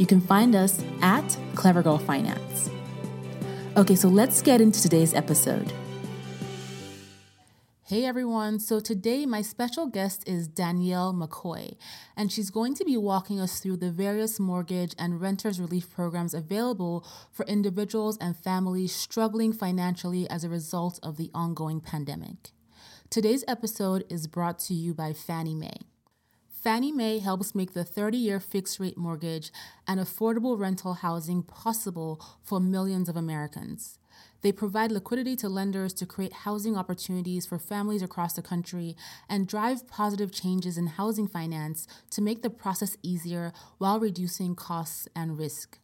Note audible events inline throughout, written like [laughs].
you can find us at Clever Girl Finance. Okay, so let's get into today's episode. Hey everyone, so today my special guest is Danielle McCoy, and she's going to be walking us through the various mortgage and renters relief programs available for individuals and families struggling financially as a result of the ongoing pandemic. Today's episode is brought to you by Fannie Mae. Fannie Mae helps make the 30 year fixed rate mortgage and affordable rental housing possible for millions of Americans. They provide liquidity to lenders to create housing opportunities for families across the country and drive positive changes in housing finance to make the process easier while reducing costs and risk.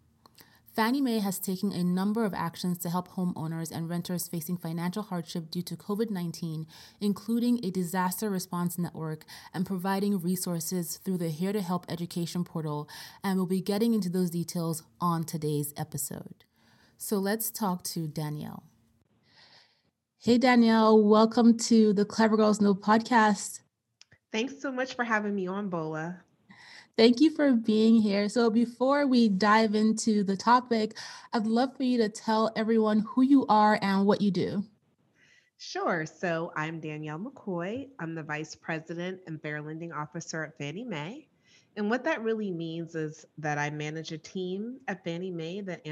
Fannie Mae has taken a number of actions to help homeowners and renters facing financial hardship due to COVID 19, including a disaster response network and providing resources through the Here to Help education portal. And we'll be getting into those details on today's episode. So let's talk to Danielle. Hey, Danielle, welcome to the Clever Girls Know podcast. Thanks so much for having me on, Bola. Thank you for being here. So, before we dive into the topic, I'd love for you to tell everyone who you are and what you do. Sure. So, I'm Danielle McCoy. I'm the Vice President and Fair Lending Officer at Fannie Mae. And what that really means is that I manage a team at Fannie Mae that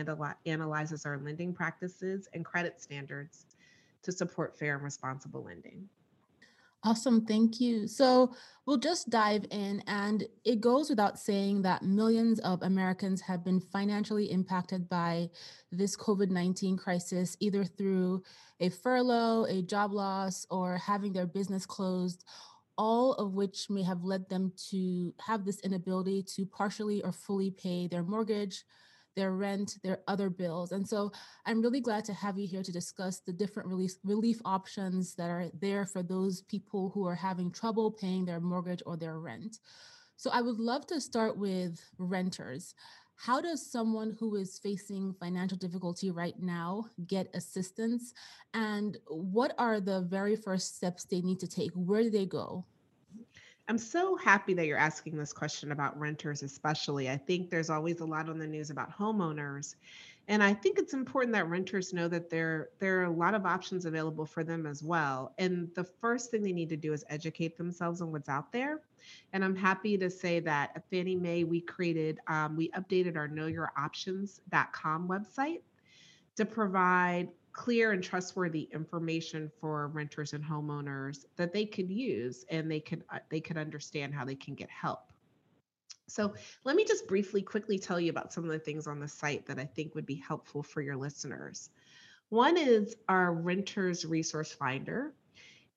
analyzes our lending practices and credit standards to support fair and responsible lending. Awesome. Thank you. So we'll just dive in. And it goes without saying that millions of Americans have been financially impacted by this COVID 19 crisis, either through a furlough, a job loss, or having their business closed, all of which may have led them to have this inability to partially or fully pay their mortgage, their rent, their other bills. And so I'm really glad to have you here to discuss the different relief, relief options that are there for those people who are having trouble paying their mortgage or their rent. So I would love to start with renters. How does someone who is facing financial difficulty right now get assistance? And what are the very first steps they need to take? Where do they go? I'm so happy that you're asking this question about renters, especially. I think there's always a lot on the news about homeowners. And I think it's important that renters know that there, there are a lot of options available for them as well. And the first thing they need to do is educate themselves on what's out there. And I'm happy to say that at Fannie Mae, we created, um, we updated our knowyouroptions.com website to provide clear and trustworthy information for renters and homeowners that they could use and they could uh, they could understand how they can get help. So let me just briefly quickly tell you about some of the things on the site that I think would be helpful for your listeners. One is our renters resource finder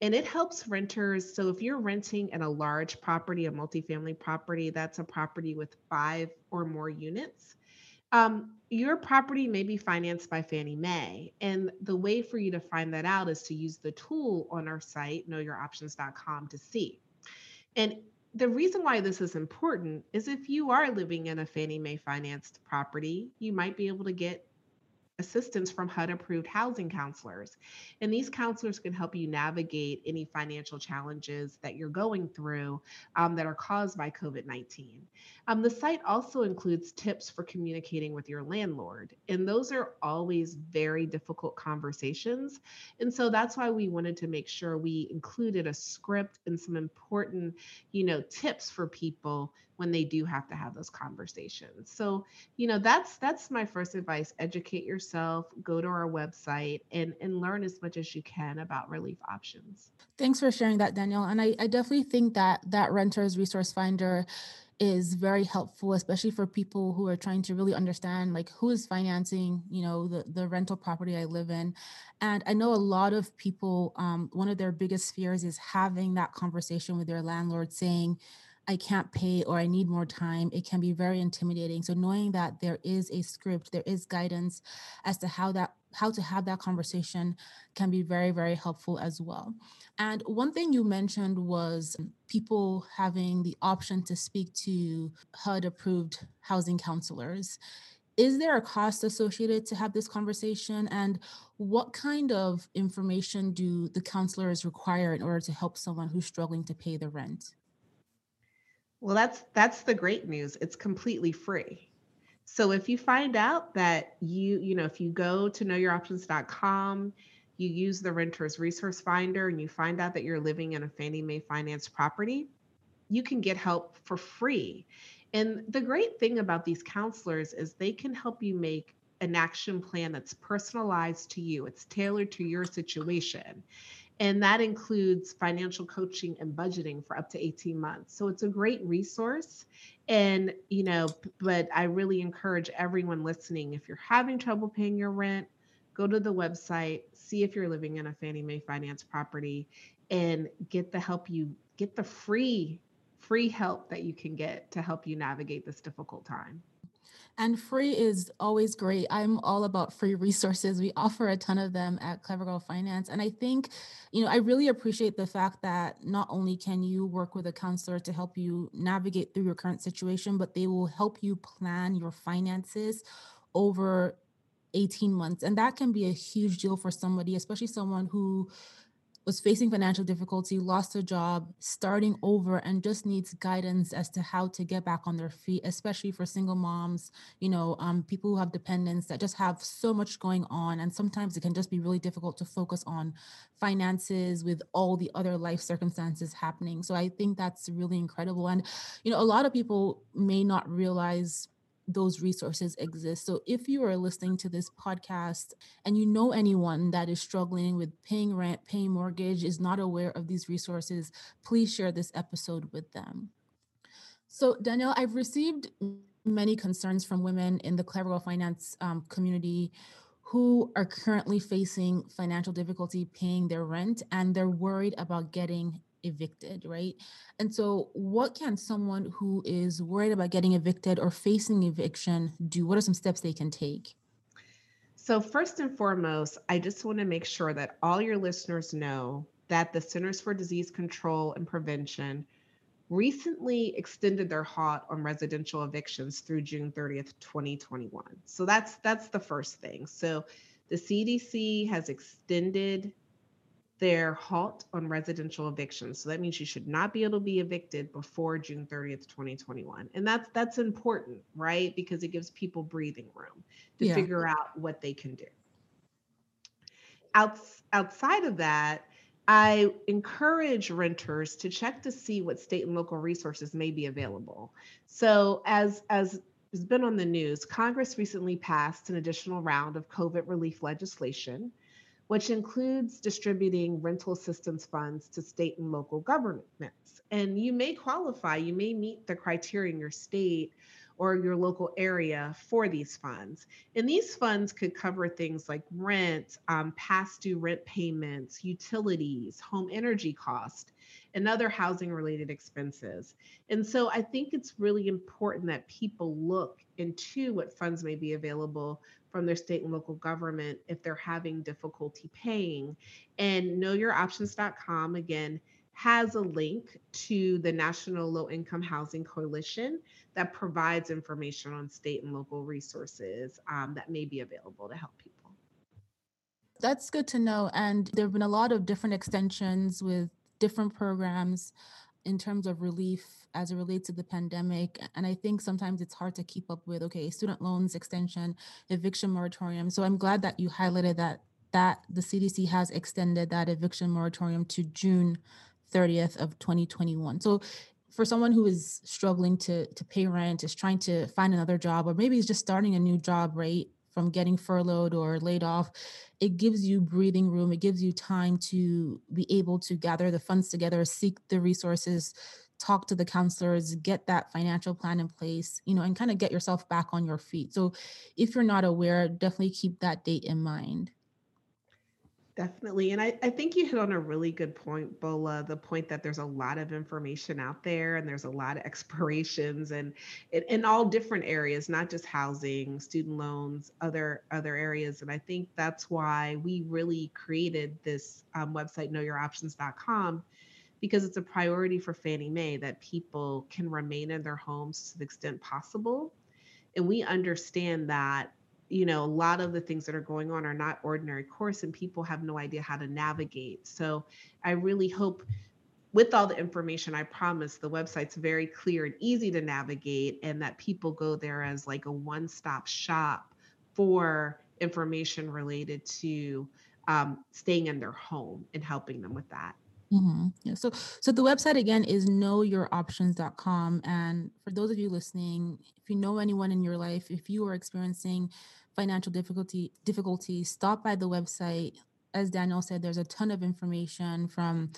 and it helps renters. So if you're renting in a large property, a multifamily property, that's a property with five or more units. Um, your property may be financed by Fannie Mae. And the way for you to find that out is to use the tool on our site, knowyouroptions.com, to see. And the reason why this is important is if you are living in a Fannie Mae financed property, you might be able to get assistance from HUD approved housing counselors. And these counselors can help you navigate any financial challenges that you're going through um, that are caused by COVID 19. Um, the site also includes tips for communicating with your landlord. And those are always very difficult conversations. And so that's why we wanted to make sure we included a script and some important, you know, tips for people when they do have to have those conversations. So, you know, that's that's my first advice. Educate yourself, go to our website and and learn as much as you can about relief options. Thanks for sharing that, Danielle. And I, I definitely think that that renters resource finder is very helpful especially for people who are trying to really understand like who is financing you know the, the rental property i live in and i know a lot of people um, one of their biggest fears is having that conversation with their landlord saying I can't pay or I need more time, it can be very intimidating. So knowing that there is a script, there is guidance as to how that how to have that conversation can be very very helpful as well. And one thing you mentioned was people having the option to speak to HUD approved housing counselors. Is there a cost associated to have this conversation? And what kind of information do the counselors require in order to help someone who's struggling to pay the rent? Well, that's that's the great news. It's completely free. So if you find out that you, you know, if you go to knowyouroptions.com, you use the renter's resource finder and you find out that you're living in a Fannie Mae finance property, you can get help for free. And the great thing about these counselors is they can help you make an action plan that's personalized to you. It's tailored to your situation. And that includes financial coaching and budgeting for up to 18 months. So it's a great resource. And, you know, but I really encourage everyone listening if you're having trouble paying your rent, go to the website, see if you're living in a Fannie Mae finance property, and get the help you get the free free help that you can get to help you navigate this difficult time. And free is always great. I'm all about free resources. We offer a ton of them at Clever Girl Finance. And I think, you know, I really appreciate the fact that not only can you work with a counselor to help you navigate through your current situation, but they will help you plan your finances over 18 months. And that can be a huge deal for somebody, especially someone who was facing financial difficulty, lost a job, starting over, and just needs guidance as to how to get back on their feet, especially for single moms, you know, um, people who have dependents that just have so much going on. And sometimes it can just be really difficult to focus on finances with all the other life circumstances happening. So I think that's really incredible. And, you know, a lot of people may not realize those resources exist. So if you are listening to this podcast and you know anyone that is struggling with paying rent, paying mortgage, is not aware of these resources, please share this episode with them. So, Danielle, I've received many concerns from women in the Clever Finance um, community who are currently facing financial difficulty paying their rent and they're worried about getting evicted, right? And so, what can someone who is worried about getting evicted or facing eviction do? What are some steps they can take? So, first and foremost, I just want to make sure that all your listeners know that the Centers for Disease Control and Prevention recently extended their halt on residential evictions through June 30th, 2021. So that's that's the first thing. So the CDC has extended their halt on residential evictions. So that means you should not be able to be evicted before June 30th, 2021. And that's that's important, right? Because it gives people breathing room to yeah. figure out what they can do. Outs, outside of that, I encourage renters to check to see what state and local resources may be available. So as as has been on the news, Congress recently passed an additional round of COVID relief legislation which includes distributing rental assistance funds to state and local governments. And you may qualify, you may meet the criteria in your state or your local area for these funds. And these funds could cover things like rent, um, past due rent payments, utilities, home energy cost, and other housing related expenses. And so I think it's really important that people look into what funds may be available from their state and local government if they're having difficulty paying. And knowyouroptions.com again has a link to the National Low Income Housing Coalition that provides information on state and local resources um, that may be available to help people. That's good to know. And there have been a lot of different extensions with different programs in terms of relief as it relates to the pandemic. And I think sometimes it's hard to keep up with, okay, student loans extension, eviction moratorium. So I'm glad that you highlighted that that the CDC has extended that eviction moratorium to June 30th of 2021. So for someone who is struggling to to pay rent, is trying to find another job, or maybe is just starting a new job, right? From getting furloughed or laid off, it gives you breathing room. It gives you time to be able to gather the funds together, seek the resources, talk to the counselors, get that financial plan in place, you know, and kind of get yourself back on your feet. So if you're not aware, definitely keep that date in mind. Definitely. And I, I think you hit on a really good point, Bola, the point that there's a lot of information out there and there's a lot of expirations and in all different areas, not just housing, student loans, other other areas. And I think that's why we really created this um, website, knowyouroptions.com, because it's a priority for Fannie Mae that people can remain in their homes to the extent possible. And we understand that you know, a lot of the things that are going on are not ordinary course and people have no idea how to navigate. So I really hope with all the information, I promise the website's very clear and easy to navigate and that people go there as like a one-stop shop for information related to um, staying in their home and helping them with that. Mm-hmm. Yeah. So, so the website again is knowyouroptions.com. And for those of you listening, if you know anyone in your life, if you are experiencing financial difficulty difficulty, stop by the website. As Danielle said, there's a ton of information from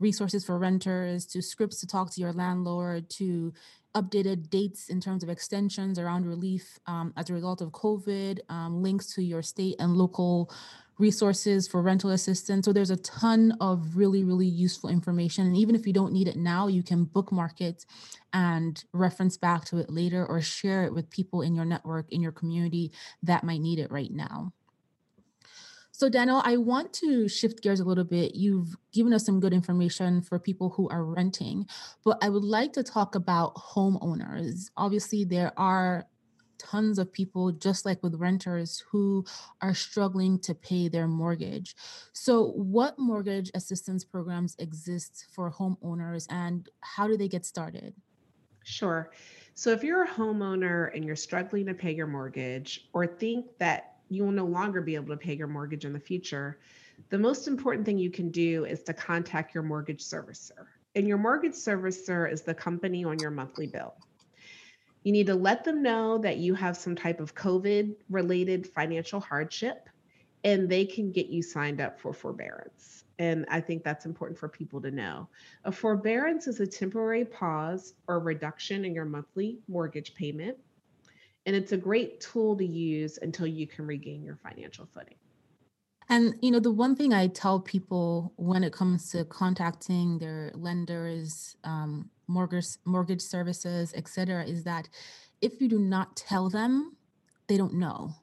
resources for renters to scripts to talk to your landlord to updated dates in terms of extensions around relief um, as a result of COVID, um, links to your state and local resources for rental assistance. So there's a ton of really, really useful information. And even if you don't need it now, you can bookmark it and reference back to it later or share it with people in your network, in your community that might need it right now. So, Danielle, I want to shift gears a little bit. You've given us some good information for people who are renting, but I would like to talk about homeowners. Obviously, there are tons of people, just like with renters, who are struggling to pay their mortgage. So, what mortgage assistance programs exist for homeowners and how do they get started? Sure. So, if you're a homeowner and you're struggling to pay your mortgage or think that you will no longer be able to pay your mortgage in the future, the most important thing you can do is to contact your mortgage servicer. And your mortgage servicer is the company on your monthly bill. You need to let them know that you have some type of COVID related financial hardship and they can get you signed up for forbearance. And I think that's important for people to know. A forbearance is a temporary pause or reduction in your monthly mortgage payment. And it's a great tool to use until you can regain your financial footing. And you know, the one thing I tell people when it comes to contacting their lenders, um, mortgage mortgage services, et cetera, is that if you do not tell them, they don't know.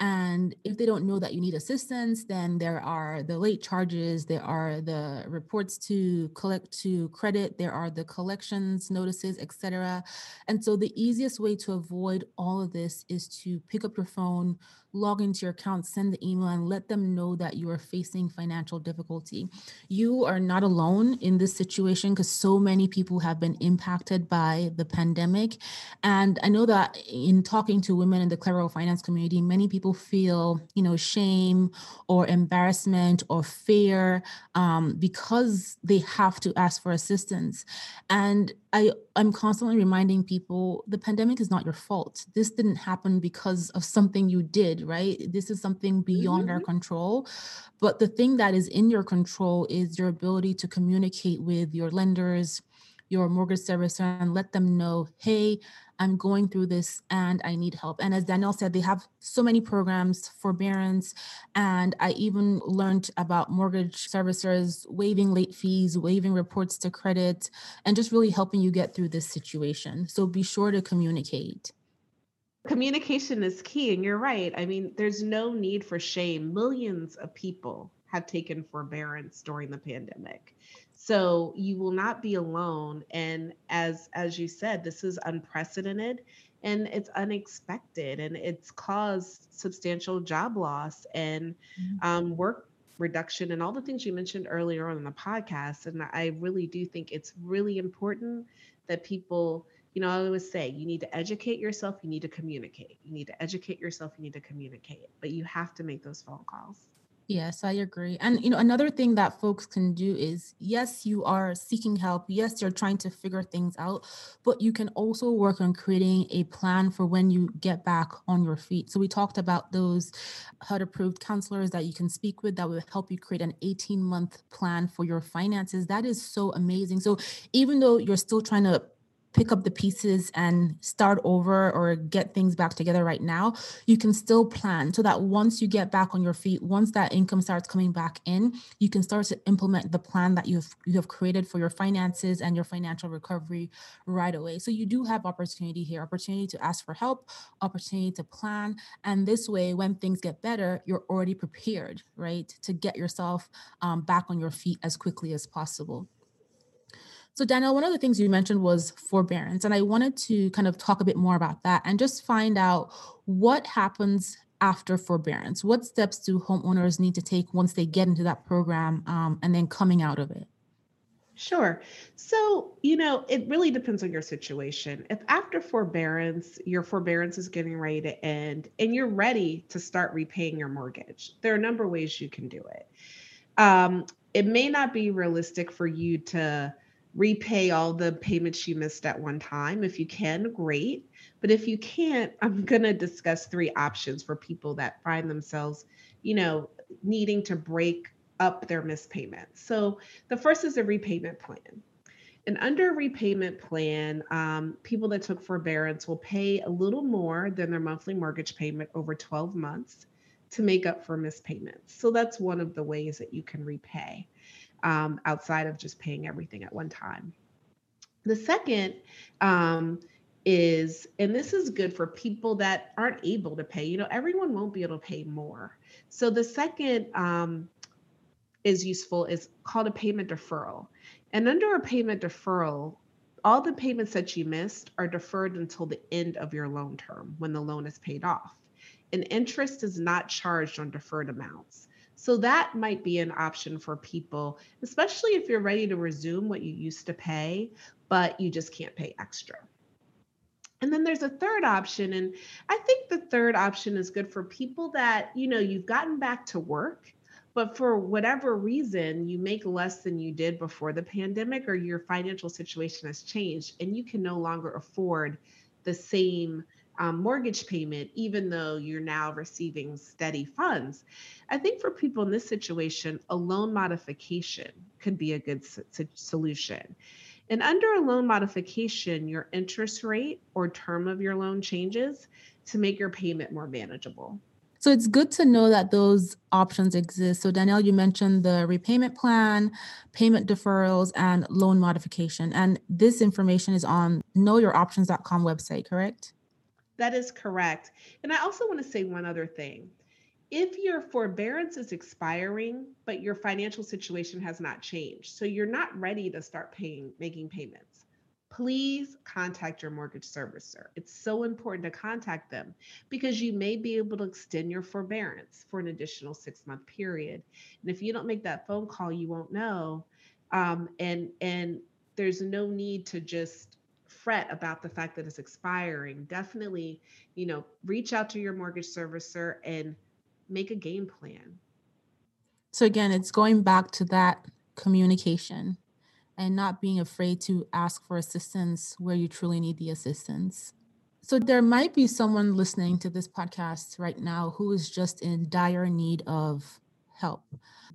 And if they don't know that you need assistance, then there are the late charges, there are the reports to collect to credit, there are the collections notices, etc. And so the easiest way to avoid all of this is to pick up your phone, log into your account, send the email, and let them know that you are facing financial difficulty. You are not alone in this situation because so many people have been impacted by the pandemic. And I know that in talking to women in the Clever Finance community, many people feel, you know, shame or embarrassment or fear um, because they have to ask for assistance. And I, I'm constantly reminding people the pandemic is not your fault. This didn't happen because of something you did, right? This is something beyond mm-hmm. our control. But the thing that is in your control is your ability to communicate with your lenders, your mortgage servicer, and let them know, hey, I'm going through this and I need help. And as Danielle said, they have so many programs, forbearance. And I even learned about mortgage servicers waiving late fees, waiving reports to credit, and just really helping you get through this situation. So be sure to communicate. Communication is key. And you're right. I mean, there's no need for shame. Millions of people have taken forbearance during the pandemic so you will not be alone and as as you said this is unprecedented and it's unexpected and it's caused substantial job loss and mm-hmm. um, work reduction and all the things you mentioned earlier on in the podcast. And I really do think it's really important that people, you know, I always say you need to educate yourself, you need to communicate. You need to educate yourself, you need to communicate, but you have to make those phone calls. Yes, I agree. And you know, another thing that folks can do is yes, you are seeking help. Yes, you're trying to figure things out, but you can also work on creating a plan for when you get back on your feet. So we talked about those HUD approved counselors that you can speak with that will help you create an 18 month plan for your finances. That is so amazing. So even though you're still trying to pick up the pieces and start over or get things back together right now, you can still plan so that once you get back on your feet, once that income starts coming back in, you can start to implement the plan that you've you have created for your finances and your financial recovery right away. So you do have opportunity here, opportunity to ask for help, opportunity to plan, and this way, when things get better, you're already prepared, right, to get yourself um, back on your feet as quickly as possible. So, Danielle, one of the things you mentioned was forbearance. And I wanted to kind of talk a bit more about that and just find out what happens after forbearance. What steps do homeowners need to take once they get into that program um, and then coming out of it? Sure. So, you know, it really depends on your situation. If after forbearance, your forbearance is getting ready to end and you're ready to start repaying your mortgage, there are a number of ways you can do it. Um, it may not be realistic for you to repay all the payments you missed at one time. If you can, great. But if you can't, [laughs] I'm going to discuss three options for people that find themselves, you know, needing to break up their missed payments. So the first is a repayment plan. And under a repayment plan, um, people that took forbearance will pay a little more than their monthly mortgage payment over 12 months to make up for missed payments. So that's one of the ways that you can repay um, outside of just paying everything at one time. The second um, is, and this is good for people that aren't able to pay, you know, everyone won't be able to pay more. So the second um, is useful is called a payment deferral. And under a payment deferral, all the payments that you missed are deferred until the end of your loan term when the loan is paid off. And interest is not charged on deferred amounts. So that might be an option for people, especially if you're ready to resume what you used to pay, but you just can't pay extra. And then there's a third option. And I think the third option is good for people that, you know, you've gotten back to work, but for whatever reason, you make less than you did before the pandemic or your financial situation has changed and you can no longer afford the same um, mortgage payment, even though you're now receiving steady funds. I think for people in this situation, a loan modification could be a good s- solution. And under a loan modification, your interest rate or term of your loan changes to make your payment more manageable. So it's good to know that those options exist. So, Danielle, you mentioned the repayment plan, payment deferrals, and loan modification. And this information is on knowyouroptions.com website, correct? That is correct. And I also want to say one other thing. If your forbearance is expiring, but your financial situation has not changed, so you're not ready to start paying, making payments, please contact your mortgage servicer. It's so important to contact them because you may be able to extend your forbearance for an additional six month period. And if you don't make that phone call, you won't know. Um, and and there's no need to just fret about the fact that it's expiring, definitely, you know, reach out to your mortgage servicer and make a game plan. So again, it's going back to that communication and not being afraid to ask for assistance where you truly need the assistance. So there might be someone listening to this podcast right now who is just in dire need of help.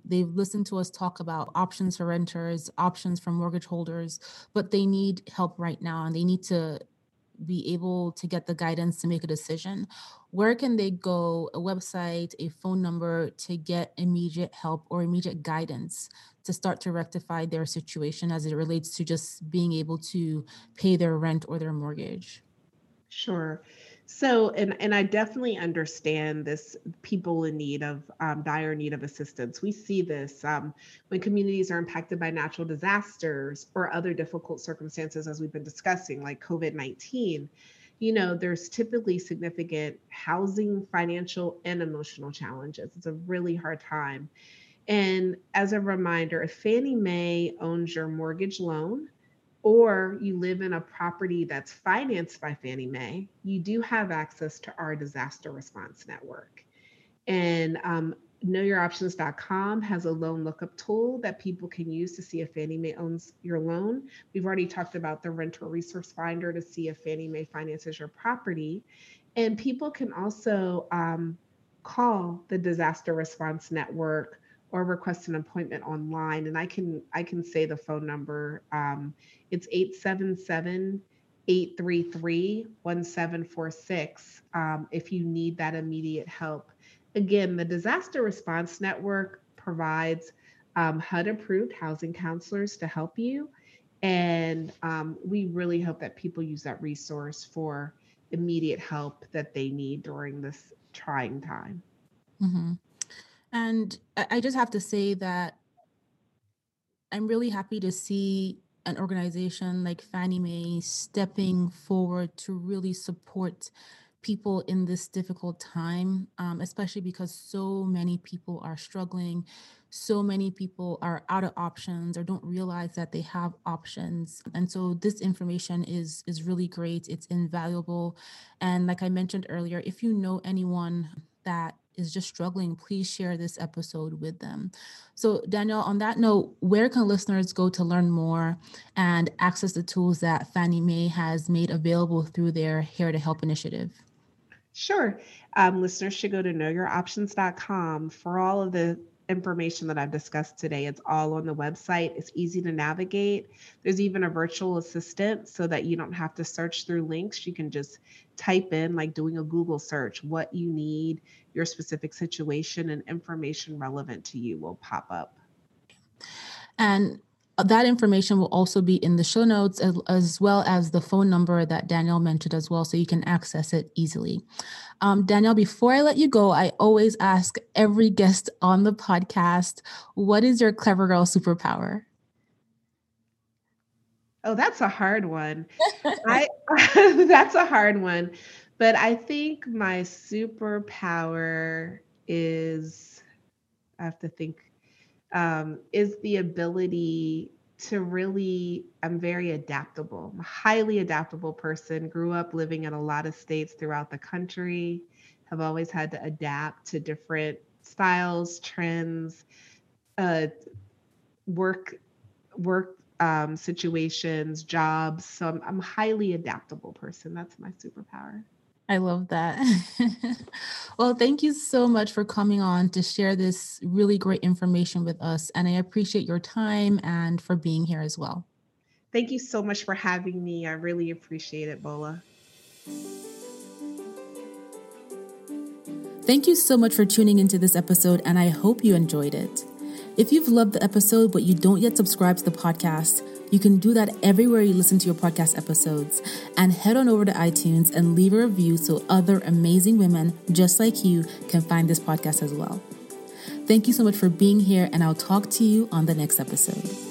They've listened to us talk about options for renters, options for mortgage holders, but they need help right now and they need to be able to get the guidance to make a decision. Where can they go? A website, a phone number to get immediate help or immediate guidance to start to rectify their situation as it relates to just being able to pay their rent or their mortgage? Sure. So, and and I definitely understand this people in need of um, dire need of assistance. We see this um, when communities are impacted by natural disasters or other difficult circumstances, as we've been discussing, like COVID nineteen. you know, there's typically significant housing, financial, and emotional challenges. It's a really hard time. And as a reminder, if Fannie Mae owns your mortgage loan, or you live in a property that's financed by Fannie Mae, you do have access to our disaster response network. And um, knowyouroptions.com has a loan lookup tool that people can use to see if Fannie Mae owns your loan. We've already talked about the rental resource finder to see if Fannie Mae finances your property. And people can also um, call the disaster response network or request an appointment online. And I can I can say the phone number. Um, it's 877 833 1746 um, if you need that immediate help. Again, the Disaster Response Network provides um, HUD approved housing counselors to help you. And um, we really hope that people use that resource for immediate help that they need during this trying time. Mm-hmm. And I just have to say that I'm really happy to see an organization like Fannie Mae stepping forward to really support people in this difficult time, um, especially because so many people are struggling. So many people are out of options or don't realize that they have options. And so this information is is really great. It's invaluable. And like I mentioned earlier, if you know anyone that is just struggling, please share this episode with them. So, Danielle, on that note, where can listeners go to learn more and access the tools that Fannie Mae has made available through their Here to Help initiative? Sure. Um, listeners should go to knowyouroptions.com for all of the information that I've discussed today. It's all on the website. It's easy to navigate. There's even a virtual assistant so that you don't have to search through links. You can just type in, like doing a Google search, what you need, your specific situation, and information relevant to you will pop up. And that information will also be in the show notes as, as, well as the phone number that Danielle mentioned as well, so you can access it easily. Um, Danielle, before I let you go, I always ask every guest on the podcast, what is your clever girl superpower? Oh, that's a hard one. [laughs] I [laughs] that's a hard one. But I think my superpower is I have to think um, is the ability to really, I'm very adaptable. I'm a highly adaptable person, grew up living in a lot of states throughout the country, have always had to adapt to different styles, trends, uh, work, work um, situations, jobs. So I'm, I'm a highly adaptable person. That's my superpower. I love that. [laughs] well, thank you so much for coming on to share this really great information with us. And I appreciate your time and for being here as well. Thank you so much for having me. I really appreciate it, Bola. Thank you so much for tuning into this episode, and I hope you enjoyed it. If you've loved the episode but you don't yet subscribe to the podcast, you can do that everywhere you listen to your podcast episodes. And head on over to iTunes and leave a review so other amazing women just like you can find this podcast as well. Thank you so much for being here, and I'll talk to you on the next episode.